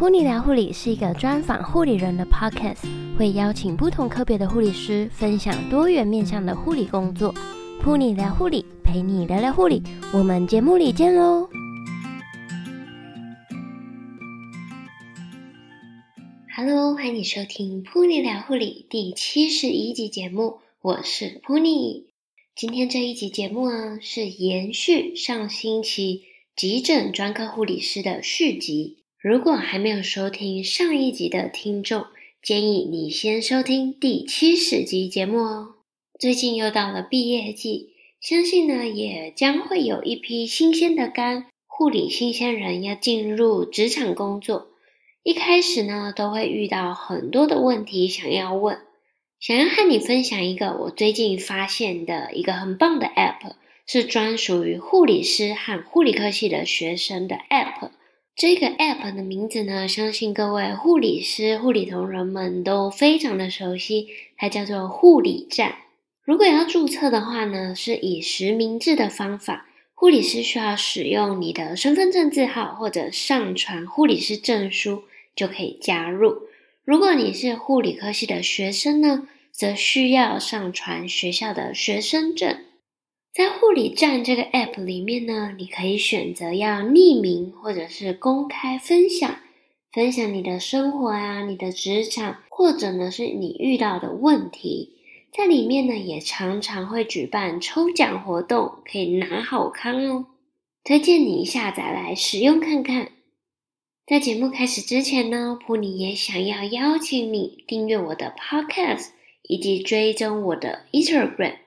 噗妮聊护理是一个专访护理人的 podcast，会邀请不同科别的护理师分享多元面向的护理工作。噗妮聊护理，陪你聊聊护理，我们节目里见喽！Hello，欢迎收听噗妮聊护理第七十一集节目，我是噗妮。今天这一集节目呢，是延续上星期急诊专科护理师的续集。如果还没有收听上一集的听众，建议你先收听第七十集节目哦。最近又到了毕业季，相信呢也将会有一批新鲜的肝护理新鲜人要进入职场工作。一开始呢，都会遇到很多的问题想要问。想要和你分享一个我最近发现的一个很棒的 App，是专属于护理师和护理科系的学生的 App。这个 App 的名字呢，相信各位护理师、护理同仁们都非常的熟悉，它叫做护理站。如果要注册的话呢，是以实名制的方法，护理师需要使用你的身份证字号或者上传护理师证书就可以加入。如果你是护理科系的学生呢，则需要上传学校的学生证。在护理站这个 App 里面呢，你可以选择要匿名或者是公开分享，分享你的生活啊、你的职场，或者呢是你遇到的问题。在里面呢，也常常会举办抽奖活动，可以拿好康哦。推荐你下载来使用看看。在节目开始之前呢，噗妮也想要邀请你订阅我的 Podcast，以及追踪我的 Instagram。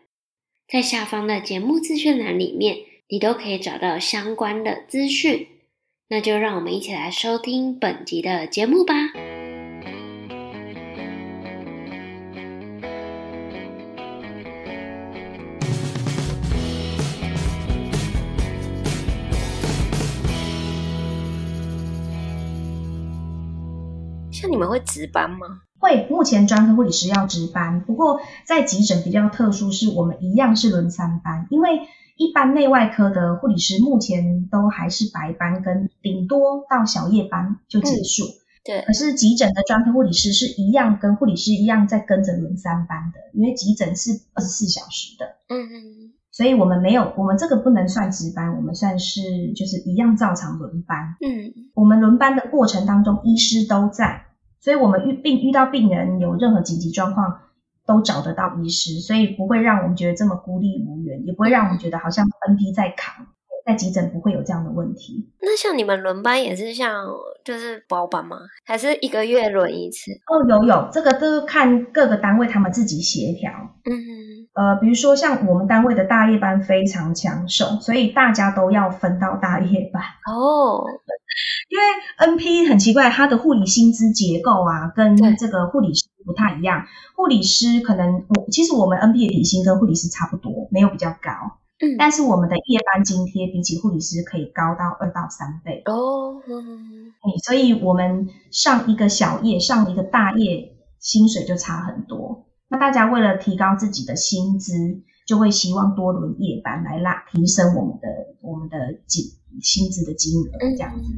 在下方的节目资讯栏里面，你都可以找到相关的资讯。那就让我们一起来收听本集的节目吧。像你们会值班吗？会，目前专科护理师要值班，不过在急诊比较特殊，是我们一样是轮三班，因为一般内外科的护理师目前都还是白班，跟顶多到小夜班就结束。嗯、对，可是急诊的专科护理师是一样，跟护理师一样在跟着轮三班的，因为急诊是二十四小时的。嗯嗯，所以我们没有，我们这个不能算值班，我们算是就是一样照常轮班。嗯，我们轮班的过程当中，医师都在。所以，我们遇病遇到病人有任何紧急状况，都找得到医师，所以不会让我们觉得这么孤立无援，也不会让我们觉得好像 NP 在扛，在急诊不会有这样的问题。那像你们轮班也是像就是包班吗？还是一个月轮一次？哦，有有，这个都看各个单位他们自己协调。嗯。呃，比如说像我们单位的大夜班非常抢手，所以大家都要分到大夜班哦。因为 NP 很奇怪，它的护理薪资结构啊，跟这个护理师不太一样。护理师可能我其实我们 NP 的底薪跟护理师差不多，没有比较高。嗯，但是我们的夜班津贴比起护理师可以高到二到三倍哦。嗯，所以我们上一个小夜，上一个大夜，薪水就差很多。那大家为了提高自己的薪资，就会希望多轮夜班来拉提升我们的我们的金薪资的金额这样子。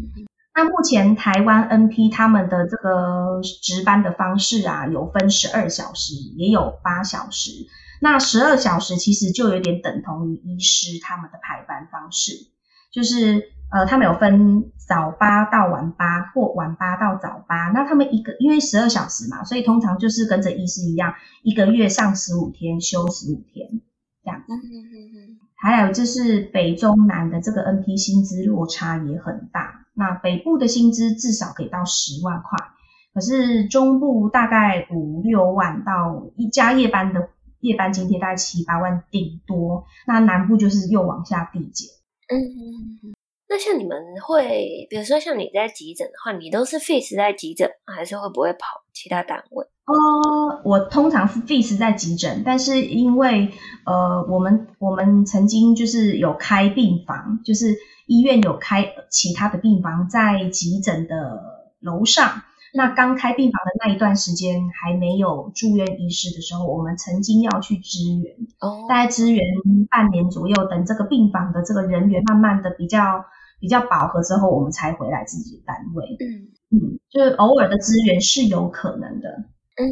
那目前台湾 NP 他们的这个值班的方式啊，有分十二小时，也有八小时。那十二小时其实就有点等同于医师他们的排班方式，就是。呃，他们有分早八到晚八，或晚八到早八。那他们一个因为十二小时嘛，所以通常就是跟着医师一样，一个月上十五天，休十五天这样子。嗯嗯嗯。还有就是北中南的这个 NP 薪资落差也很大。那北部的薪资至少可以到十万块，可是中部大概五六万到一加夜班的夜班津贴大概七八万顶多。那南部就是又往下递减。嗯嗯嗯。那像你们会，比如说像你在急诊的话，你都是 fix 在急诊，还是会不会跑其他单位？呃，我通常是 fix 在急诊，但是因为呃，我们我们曾经就是有开病房，就是医院有开其他的病房在急诊的楼上。那刚开病房的那一段时间还没有住院医师的时候，我们曾经要去支援，哦，大概支援半年左右，等这个病房的这个人员慢慢的比较比较饱和之后，我们才回来自己的单位。嗯嗯，就是偶尔的支援是有可能的。嗯，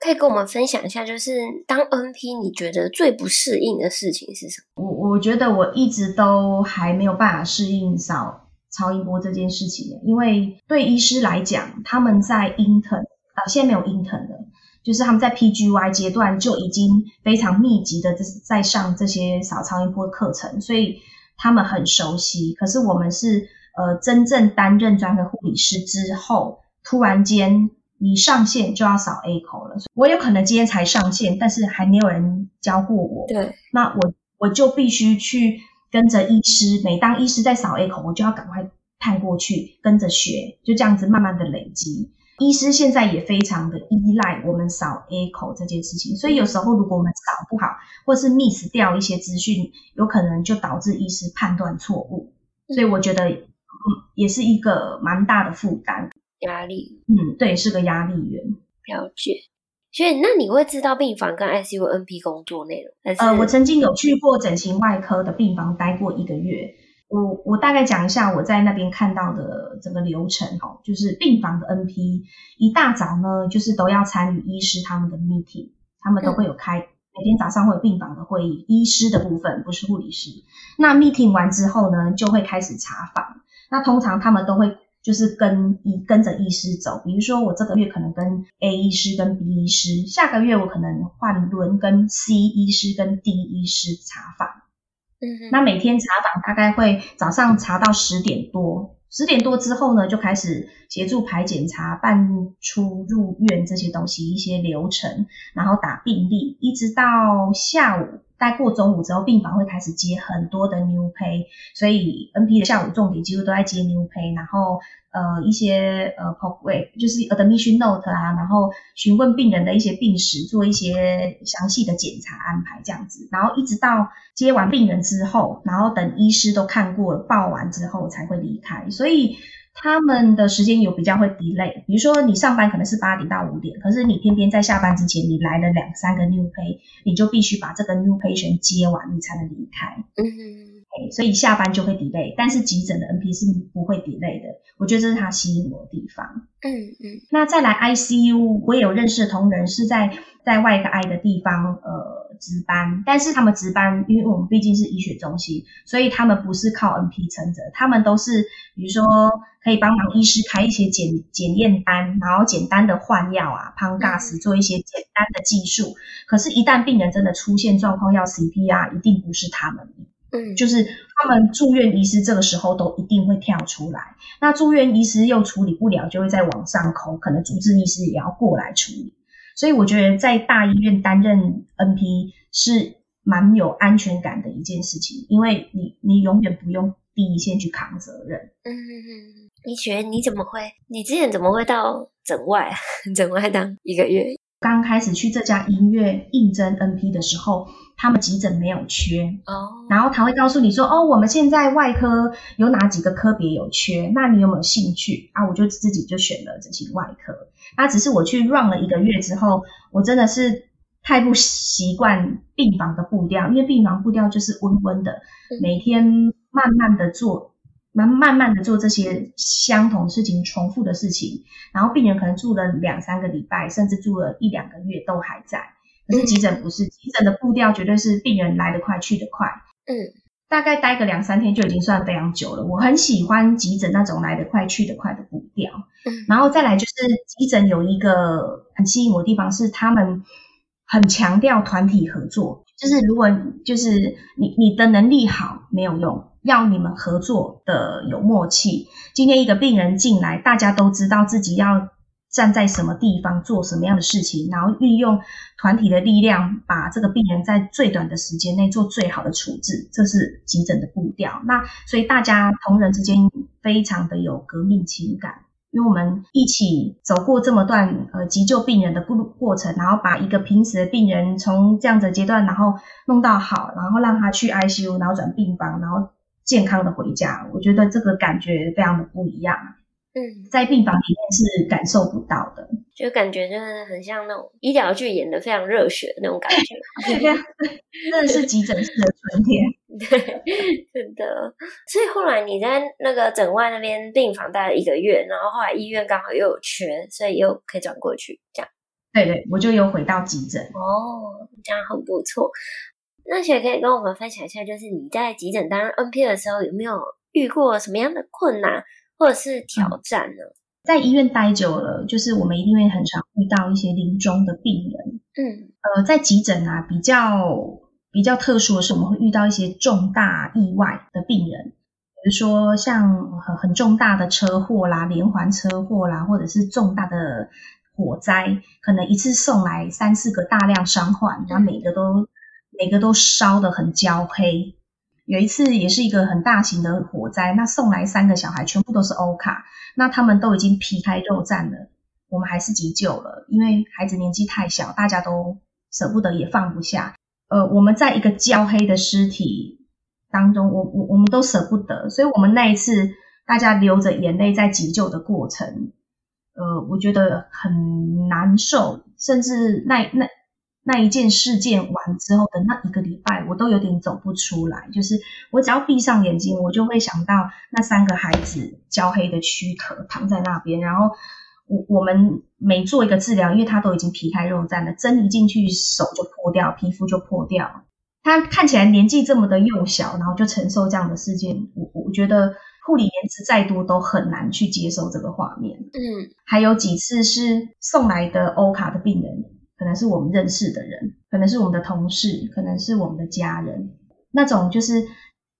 可以跟我们分享一下，就是当 NP，你觉得最不适应的事情是什么？我我觉得我一直都还没有办法适应扫超音波这件事情，因为对医师来讲，他们在 intern 啊、呃，现在没有 intern 了，就是他们在 PGY 阶段就已经非常密集的在上这些扫超音波的课程，所以他们很熟悉。可是我们是呃真正担任专科护理师之后，突然间一上线就要扫 echo 了，我有可能今天才上线，但是还没有人教过我，对，那我我就必须去。跟着医师，每当医师在扫 echo，我就要赶快探过去跟着学，就这样子慢慢的累积。医师现在也非常的依赖我们扫 echo 这件事情，所以有时候如果我们扫不好，或是 miss 掉一些资讯，有可能就导致医师判断错误。所以我觉得，嗯，也是一个蛮大的负担，压力。嗯，对，是个压力源。了解。所以，那你会知道病房跟 ICU NP 工作内容？呃，我曾经有去过整形外科的病房待过一个月。我我大概讲一下我在那边看到的整个流程哦，就是病房的 NP 一大早呢，就是都要参与医师他们的 meeting，他们都会有开，每天早上会有病房的会议，医师的部分不是护理师。那 meeting 完之后呢，就会开始查房。那通常他们都会。就是跟医跟着医师走，比如说我这个月可能跟 A 医师跟 B 医师，下个月我可能换轮跟 C 医师跟 D 医师查房。那每天查房大概会早上查到十点多，十点多之后呢，就开始协助排检查、办出入院这些东西一些流程，然后打病历，一直到下午。待过中午之后，病房会开始接很多的 new pay，所以 NP 的下午重点几乎都在接 new pay，然后呃一些呃 POCWAY 就是 admission note 啊，然后询问病人的一些病史，做一些详细的检查安排这样子，然后一直到接完病人之后，然后等医师都看过了报完之后才会离开，所以。他们的时间有比较会 delay，比如说你上班可能是八点到五点，可是你偏偏在下班之前你来了两三个 new pay，你就必须把这个 new patient 接完，你才能离开。嗯哼所以下班就会 delay，但是急诊的 NP 是不会 delay 的，我觉得这是它吸引我的地方。嗯嗯，那再来 ICU，我也有认识的同仁是在在外科 I 的地方，呃。值班，但是他们值班，因为我们毕竟是医学中心，所以他们不是靠 NP 撑着，他们都是比如说可以帮忙医师开一些检检验单，然后简单的换药啊，pump gas 做一些简单的技术。可是，一旦病人真的出现状况要 CPR，一定不是他们，嗯，就是他们住院医师这个时候都一定会跳出来。那住院医师又处理不了，就会再往上扣，可能主治医师也要过来处理。所以我觉得在大医院担任 NP 是蛮有安全感的一件事情，因为你你永远不用第一线去扛责任。嗯，你觉得你怎么会？你之前怎么会到诊外？诊外当一个月？刚开始去这家医院应征 NP 的时候，他们急诊没有缺哦，然后他会告诉你说，哦，我们现在外科有哪几个科别有缺，那你有没有兴趣啊？我就自己就选了整形外科。那只是我去 run 了一个月之后，我真的是太不习惯病房的步调，因为病房步调就是温温的，每天慢慢的做，慢慢慢的做这些相同事情、重复的事情，然后病人可能住了两三个礼拜，甚至住了一两个月都还在。可是急诊不是，急诊的步调绝对是病人来得快去得快。嗯。大概待个两三天就已经算非常久了。我很喜欢急诊那种来得快去得快的步调。嗯，然后再来就是急诊有一个很吸引我的地方是他们很强调团体合作，就是如果就是你你的能力好没有用，要你们合作的有默契。今天一个病人进来，大家都知道自己要。站在什么地方做什么样的事情，然后运用团体的力量，把这个病人在最短的时间内做最好的处置，这是急诊的步调。那所以大家同仁之间非常的有革命情感，因为我们一起走过这么段呃急救病人的过过程，然后把一个平时的病人从这样子的阶段，然后弄到好，然后让他去 ICU，然后转病房，然后健康的回家。我觉得这个感觉非常的不一样。嗯，在病房里面是感受不到的，就感觉就是很像那种医疗剧演的非常热血的那种感觉，对，真的是急诊室的春天。对，真的。所以后来你在那个整外那边病房待了一个月，然后后来医院刚好又有缺，所以又可以转过去，这样。对对，我就又回到急诊。哦，这样很不错。那雪可以跟我们分享一下，就是你在急诊当 NP 的时候，有没有遇过什么样的困难或者是挑战呢？嗯在医院待久了，就是我们一定会很常遇到一些临终的病人。嗯，呃，在急诊啊，比较比较特殊的是，我们会遇到一些重大意外的病人，比如说像很很重大的车祸啦、连环车祸啦，或者是重大的火灾，可能一次送来三四个大量伤患，然后每个都每个都烧得很焦黑。有一次也是一个很大型的火灾，那送来三个小孩全部都是欧卡，那他们都已经皮开肉绽了，我们还是急救了，因为孩子年纪太小，大家都舍不得也放不下。呃，我们在一个焦黑的尸体当中，我我我们都舍不得，所以我们那一次大家流着眼泪在急救的过程，呃，我觉得很难受，甚至那那。那一件事件完之后的那一个礼拜，我都有点走不出来。就是我只要闭上眼睛，我就会想到那三个孩子焦黑的躯壳躺在那边，然后我我们每做一个治疗，因为他都已经皮开肉绽了，针一进去手就破掉，皮肤就破掉。他看起来年纪这么的幼小，然后就承受这样的事件，我我觉得护理年资再多都很难去接受这个画面。嗯，还有几次是送来的欧卡的病人。可能是我们认识的人，可能是我们的同事，可能是我们的家人。那种就是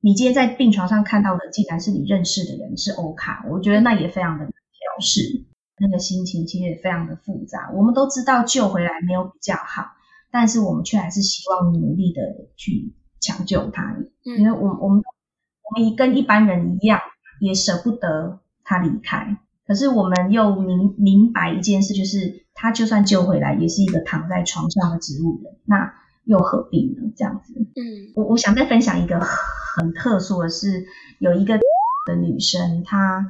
你今天在病床上看到的，竟然是你认识的人，是欧卡。我觉得那也非常的调试，那个心情其实也非常的复杂。我们都知道救回来没有比较好，但是我们却还是希望努力的去抢救他，因为我我们我们跟一般人一样，也舍不得他离开。可是我们又明明白一件事，就是他就算救回来，也是一个躺在床上的植物人，那又何必呢？这样子，嗯，我我想再分享一个很特殊的是，有一个的女生，她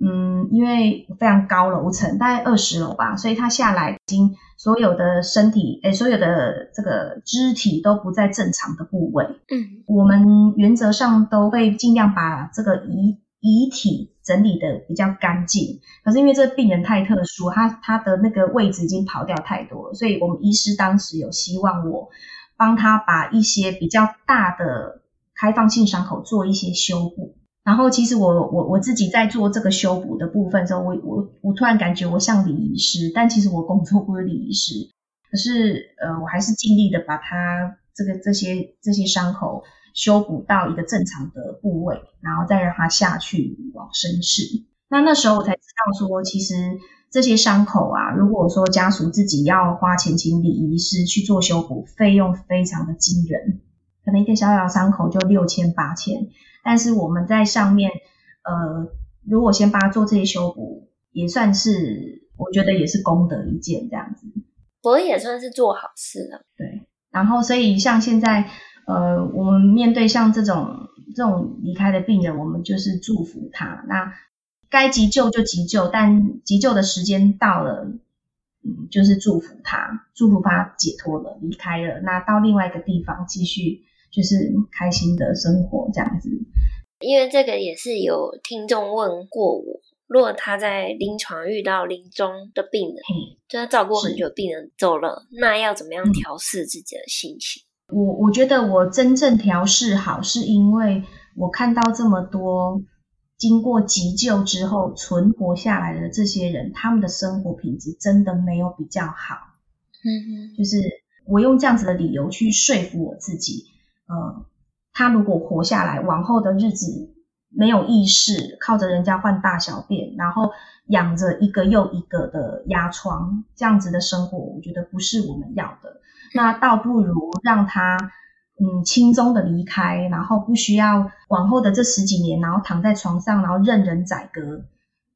嗯，因为非常高楼层，大概二十楼吧，所以她下来已经所有的身体，诶，所有的这个肢体都不在正常的部位，嗯，我们原则上都会尽量把这个遗遗体。整理的比较干净，可是因为这病人太特殊，他他的那个位置已经跑掉太多了，所以我们医师当时有希望我帮他把一些比较大的开放性伤口做一些修补。然后其实我我我自己在做这个修补的部分之后，我我我突然感觉我像礼仪师，但其实我工作不是礼仪师，可是呃我还是尽力的把他这个这些这些伤口。修补到一个正常的部位，然后再让它下去往生室。那那时候我才知道说，其实这些伤口啊，如果说家属自己要花钱请礼仪师去做修补，费用非常的惊人，可能一个小小的伤口就六千八千。但是我们在上面，呃，如果先帮他做这些修补，也算是我觉得也是功德一件这样子。我也算是做好事了。对，然后所以像现在。呃，我们面对像这种这种离开的病人，我们就是祝福他。那该急救就急救，但急救的时间到了，嗯，就是祝福他，祝福他解脱了，离开了。那到另外一个地方继续，就是开心的生活这样子。因为这个也是有听众问过我，如果他在临床遇到临终的病人，嗯，就他照顾很久病人走了，那要怎么样调试自己的心情？嗯我我觉得我真正调试好，是因为我看到这么多经过急救之后存活下来的这些人，他们的生活品质真的没有比较好。嗯哼，就是我用这样子的理由去说服我自己，呃，他如果活下来，往后的日子没有意识，靠着人家换大小便，然后养着一个又一个的压疮，这样子的生活，我觉得不是我们要的。那倒不如让他嗯轻松的离开，然后不需要往后的这十几年，然后躺在床上，然后任人宰割。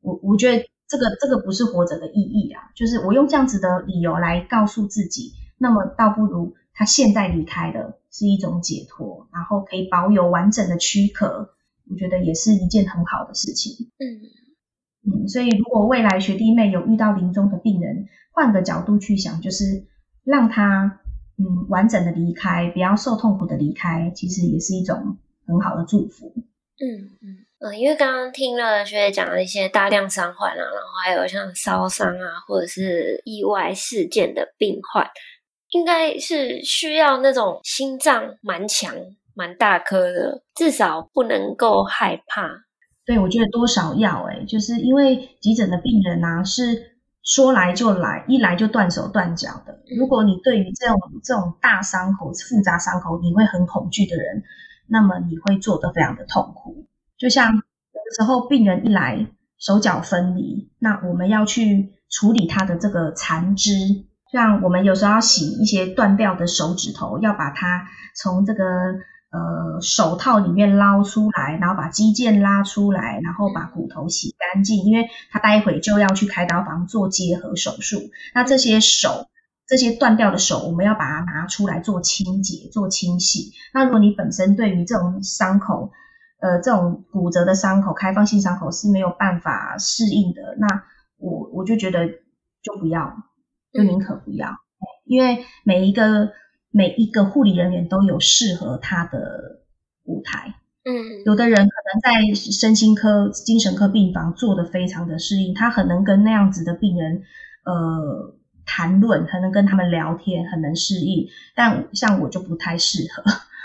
我我觉得这个这个不是活着的意义啊，就是我用这样子的理由来告诉自己，那么倒不如他现在离开了是一种解脱，然后可以保有完整的躯壳，我觉得也是一件很好的事情。嗯嗯，所以如果未来学弟妹有遇到临终的病人，换个角度去想，就是让他。嗯，完整的离开，不要受痛苦的离开，其实也是一种很好的祝福。嗯嗯嗯，因为刚刚听了学姐讲了一些大量伤患啊，然后还有像烧伤啊，或者是意外事件的病患，应该是需要那种心脏蛮强、蛮大颗的，至少不能够害怕。对，我觉得多少要诶、欸、就是因为急诊的病人啊，是说来就来，一来就断手断脚的。如果你对于这种这种大伤口、复杂伤口，你会很恐惧的人，那么你会做得非常的痛苦。就像有的时候病人一来手脚分离，那我们要去处理他的这个残肢，像我们有时候要洗一些断掉的手指头，要把它从这个。呃，手套里面捞出来，然后把肌腱拉出来，然后把骨头洗干净，因为他待会就要去开刀房做结合手术。那这些手，这些断掉的手，我们要把它拿出来做清洁、做清洗。那如果你本身对于这种伤口，呃，这种骨折的伤口、开放性伤口是没有办法适应的，那我我就觉得就不要，就宁可不要，因为每一个。每一个护理人员都有适合他的舞台，嗯，有的人可能在身心科、精神科病房做得非常的适应，他很能跟那样子的病人，呃，谈论，很能跟他们聊天，很能适应。但像我就不太适合，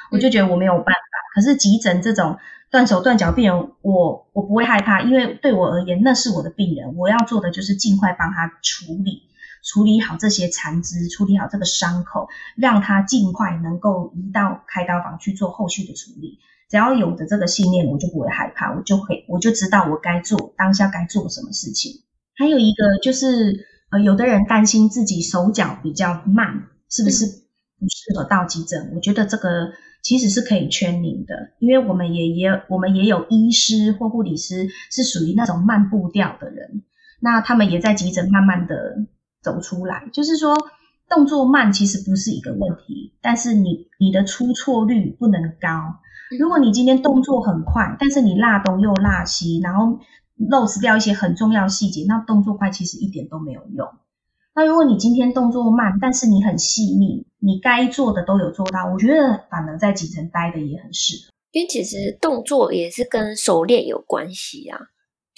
我就觉得我没有办法。可是急诊这种断手断脚病人，我我不会害怕，因为对我而言那是我的病人，我要做的就是尽快帮他处理。处理好这些残肢，处理好这个伤口，让他尽快能够移到开刀房去做后续的处理。只要有着这个信念，我就不会害怕，我就会，我就知道我该做当下该做什么事情。还有一个就是，呃，有的人担心自己手脚比较慢，是不是不适合到急诊？我觉得这个其实是可以圈您的，因为我们也也我们也有医师或护理师是属于那种慢步调的人，那他们也在急诊慢慢的。走出来，就是说动作慢其实不是一个问题，但是你你的出错率不能高。如果你今天动作很快，但是你落东又落西，然后漏失掉一些很重要的细节，那动作快其实一点都没有用。那如果你今天动作慢，但是你很细腻，你该做的都有做到，我觉得反而在急诊待的也很适合。因为其实动作也是跟熟练有关系啊。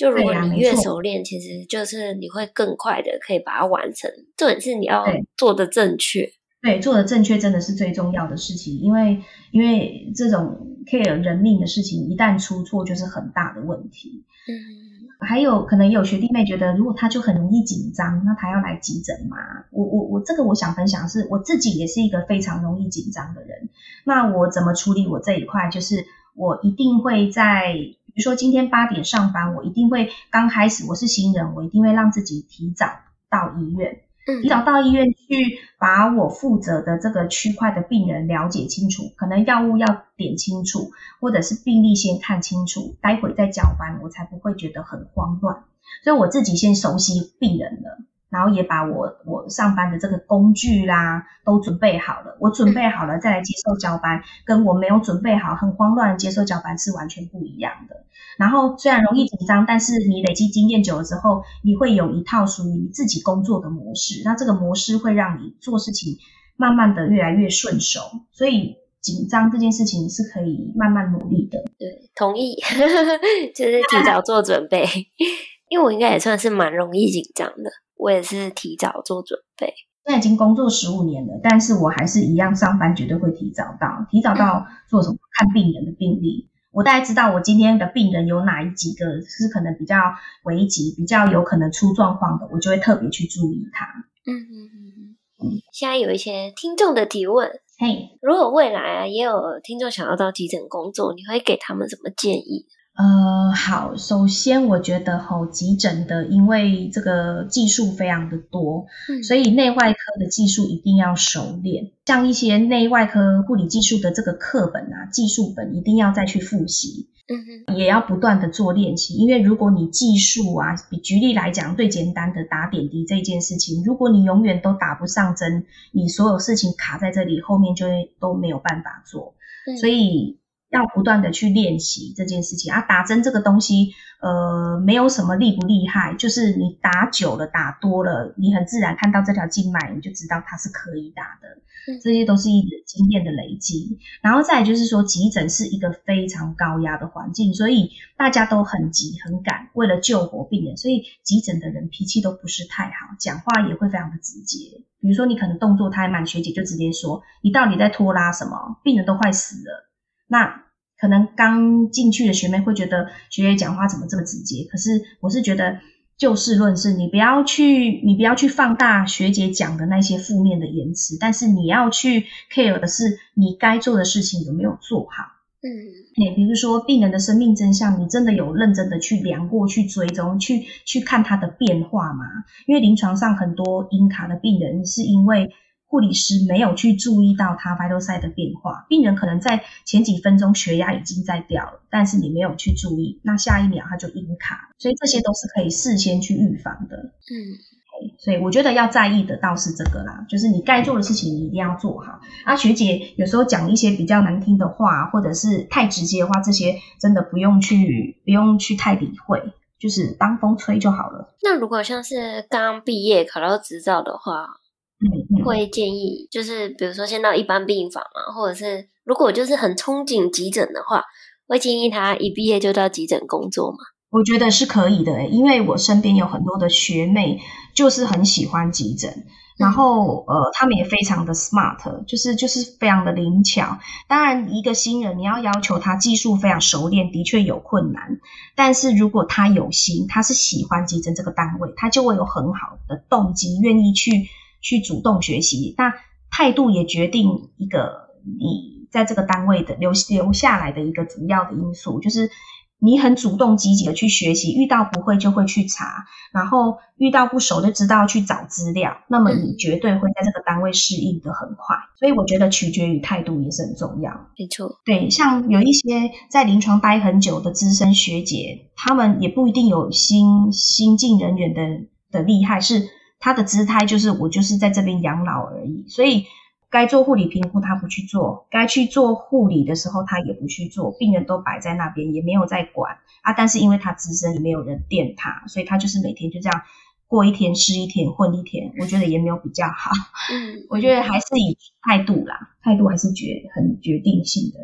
就如果你越熟练，其实就是你会更快的可以把它完成。重点是你要做的正确，对，做的正确真的是最重要的事情。因为因为这种 care 人命的事情，一旦出错就是很大的问题。嗯，还有可能有学弟妹觉得，如果他就很容易紧张，那他要来急诊嘛？我我我这个我想分享的是，我自己也是一个非常容易紧张的人。那我怎么处理我这一块？就是我一定会在。比如说今天八点上班，我一定会刚开始我是新人，我一定会让自己提早到医院，提早到医院去把我负责的这个区块的病人了解清楚，可能药物要点清楚，或者是病历先看清楚，待会再交班，我才不会觉得很慌乱。所以我自己先熟悉病人了。然后也把我我上班的这个工具啦都准备好了，我准备好了再来接受交班，跟我没有准备好很慌乱接受交班是完全不一样的。然后虽然容易紧张，但是你累积经验久了之后，你会有一套属于你自己工作的模式，那这个模式会让你做事情慢慢的越来越顺手。所以紧张这件事情是可以慢慢努力的。对，同意，就是提早做准备，因为我应该也算是蛮容易紧张的。我也是提早做准备，现在已经工作十五年了，但是我还是一样上班，绝对会提早到，提早到做什么？看病人的病历，我大概知道我今天的病人有哪一几个是可能比较危急、比较有可能出状况的，我就会特别去注意他。嗯嗯嗯嗯。现在有一些听众的提问，嘿，如果未来啊也有听众想要到急诊工作，你会给他们什么建议？呃，好，首先我觉得吼，急诊的，因为这个技术非常的多，嗯，所以内外科的技术一定要熟练。像一些内外科护理技术的这个课本啊，技术本一定要再去复习，嗯哼，也要不断的做练习。因为如果你技术啊，比举例来讲，最简单的打点滴这件事情，如果你永远都打不上针，你所有事情卡在这里，后面就会都没有办法做，嗯，所以。要不断的去练习这件事情啊。打针这个东西，呃，没有什么厉不厉害，就是你打久了、打多了，你很自然看到这条静脉，你就知道它是可以打的。这些都是一个经验的累积。然后再来就是说，急诊是一个非常高压的环境，所以大家都很急很赶，为了救活病人，所以急诊的人脾气都不是太好，讲话也会非常的直接。比如说你可能动作太慢，学姐就直接说：“你到底在拖拉什么？病人都快死了。”那可能刚进去的学妹会觉得学姐讲话怎么这么直接？可是我是觉得就事论事，你不要去，你不要去放大学姐讲的那些负面的言辞，但是你要去 care 的是你该做的事情有没有做好。嗯，诶，比如说病人的生命真相，你真的有认真的去量过、去追踪、去去看他的变化吗？因为临床上很多阴卡的病人是因为。护理师没有去注意到他 vital sign 的变化，病人可能在前几分钟血压已经在掉了，但是你没有去注意，那下一秒他就阴卡，所以这些都是可以事先去预防的。嗯，okay, 所以我觉得要在意的倒是这个啦，就是你该做的事情你一定要做好。啊，学姐有时候讲一些比较难听的话，或者是太直接的话，这些真的不用去不用去太理会，就是当风吹就好了。那如果像是刚毕业考到执照的话，会建议就是，比如说先到一般病房嘛，或者是如果就是很憧憬急诊的话，会建议他一毕业就到急诊工作吗？我觉得是可以的，因为我身边有很多的学妹就是很喜欢急诊，然后呃，他们也非常的 smart，就是就是非常的灵巧。当然，一个新人你要要求他技术非常熟练，的确有困难。但是如果他有心，他是喜欢急诊这个单位，他就会有很好的动机，愿意去。去主动学习，那态度也决定一个你在这个单位的留留下来的一个主要的因素，就是你很主动积极的去学习，遇到不会就会去查，然后遇到不熟就知道去找资料，那么你绝对会在这个单位适应的很快。所以我觉得取决于态度也是很重要。没错，对，像有一些在临床待很久的资深学姐，他们也不一定有新新进人员的的厉害是。他的姿态就是我就是在这边养老而已，所以该做护理评估他不去做，该去做护理的时候他也不去做，病人都摆在那边也没有在管啊。但是因为他资深也没有人垫他，所以他就是每天就这样过一天是一天混一天，我觉得也没有比较好。嗯，我觉得还是以态度啦，态度还是决很决定性的。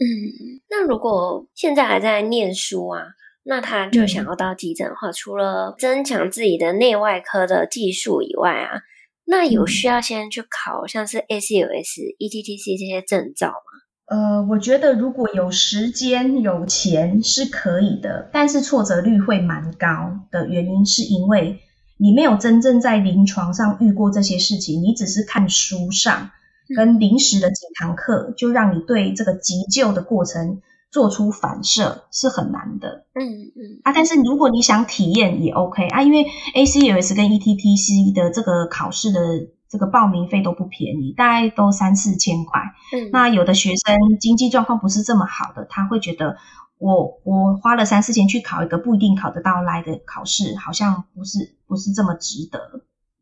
嗯，那如果现在还在念书啊？那他就想要到急诊的话，除了增强自己的内外科的技术以外啊，那有需要先去考像是 ACLS、ETTC 这些证照吗？呃，我觉得如果有时间有钱是可以的，但是挫折率会蛮高的原因是因为你没有真正在临床上遇过这些事情，你只是看书上跟临时的几堂课，就让你对这个急救的过程。做出反射是很难的，嗯嗯啊，但是如果你想体验也 OK 啊，因为 ACLS 跟 ETTC 的这个考试的这个报名费都不便宜，大概都三四千块。嗯，那有的学生经济状况不是这么好的，他会觉得我我花了三四千去考一个不一定考得到来的考试，好像不是不是这么值得。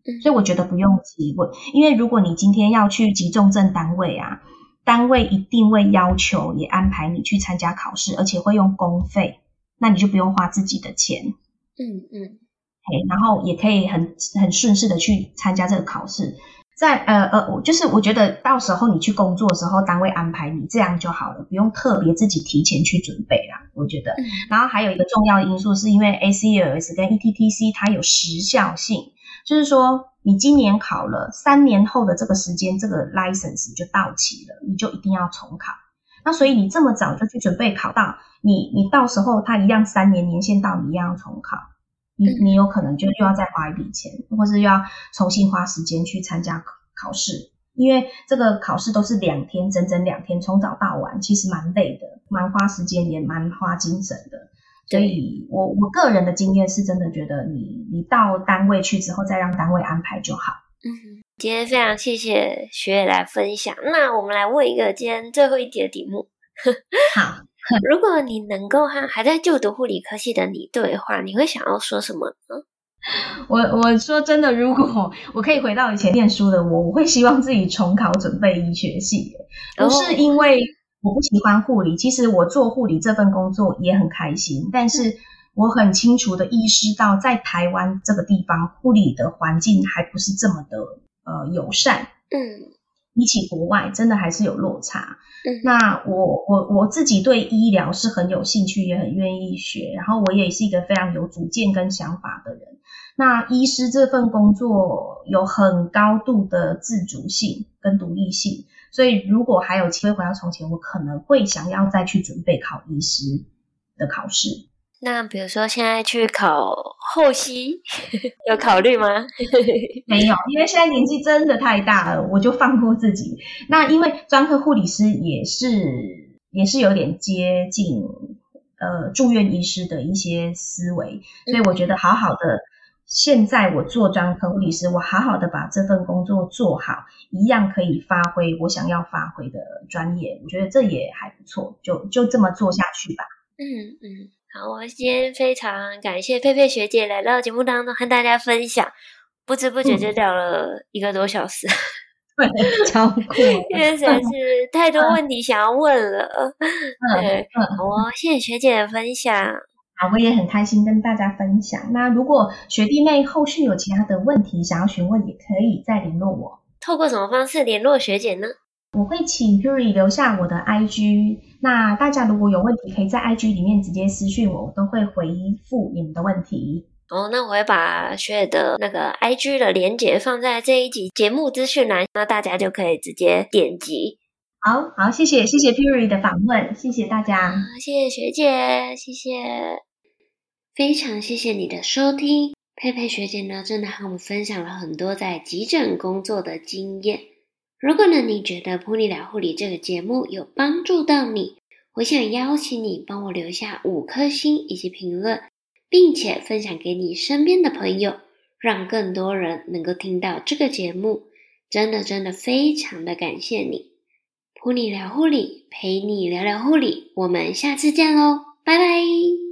嗯，所以我觉得不用急问，因为如果你今天要去急重症单位啊。单位一定会要求也安排你去参加考试，而且会用公费，那你就不用花自己的钱。嗯嗯，嘿，然后也可以很很顺势的去参加这个考试。在呃呃，就是我觉得到时候你去工作的时候，单位安排你这样就好了，不用特别自己提前去准备啦。我觉得，嗯、然后还有一个重要的因素是因为 ACLS 跟 ETTC 它有时效性，就是说。你今年考了，三年后的这个时间，这个 license 就到期了，你就一定要重考。那所以你这么早就去准备考到，你你到时候他一样三年年限到，你一样要重考，你你有可能就又要再花一笔钱，或是又要重新花时间去参加考试，因为这个考试都是两天，整整两天，从早到晚，其实蛮累的，蛮花时间，也蛮花精神的。所以我我个人的经验是真的觉得你你到单位去之后再让单位安排就好。嗯，今天非常谢谢学姐来分享。那我们来问一个今天最后一题的题目。好，如果你能够和还在就读护理科系的你对话，你会想要说什么呢？我我说真的，如果我可以回到以前念书的我，我会希望自己重考准备医学系，不是因为。我不喜欢护理。其实我做护理这份工作也很开心，但是我很清楚的意识到，在台湾这个地方，护理的环境还不是这么的呃友善。嗯。比起国外，真的还是有落差。嗯，那我我我自己对医疗是很有兴趣，也很愿意学。然后我也是一个非常有主见跟想法的人。那医师这份工作有很高度的自主性跟独立性，所以如果还有机会回到从前，我可能会想要再去准备考医师的考试。那比如说现在去考后期，有考虑吗？没有，因为现在年纪真的太大了，我就放过自己。那因为专科护理师也是也是有点接近呃住院医师的一些思维，所以我觉得好好的，现在我做专科护理师，我好好的把这份工作做好，一样可以发挥我想要发挥的专业，我觉得这也还不错，就就这么做下去吧。嗯嗯。好，我今天非常感谢佩佩学姐来到节目当中和大家分享，不知不觉就聊了一个多小时，对、嗯，超酷，因为实在是太多问题想要问了。嗯好哦，谢谢学姐的分享。好，我也很开心跟大家分享。那如果学弟妹后续有其他的问题想要询问，也可以再联络我。透过什么方式联络学姐呢？我会请 Puri 留下我的 IG，那大家如果有问题，可以在 IG 里面直接私讯我，我都会回复你们的问题。哦，那我会把学姐的那个 IG 的连接放在这一集节目资讯栏，那大家就可以直接点击。好好，谢谢谢谢 Puri 的访问，谢谢大家，谢谢学姐，谢谢，非常谢谢你的收听。佩佩学姐呢，真的和我们分享了很多在急诊工作的经验。如果呢，你觉得《噗妮聊护理》这个节目有帮助到你，我想邀请你帮我留下五颗星以及评论，并且分享给你身边的朋友，让更多人能够听到这个节目。真的，真的非常的感谢你，《护理聊护理》陪你聊聊护理，我们下次见喽，拜拜。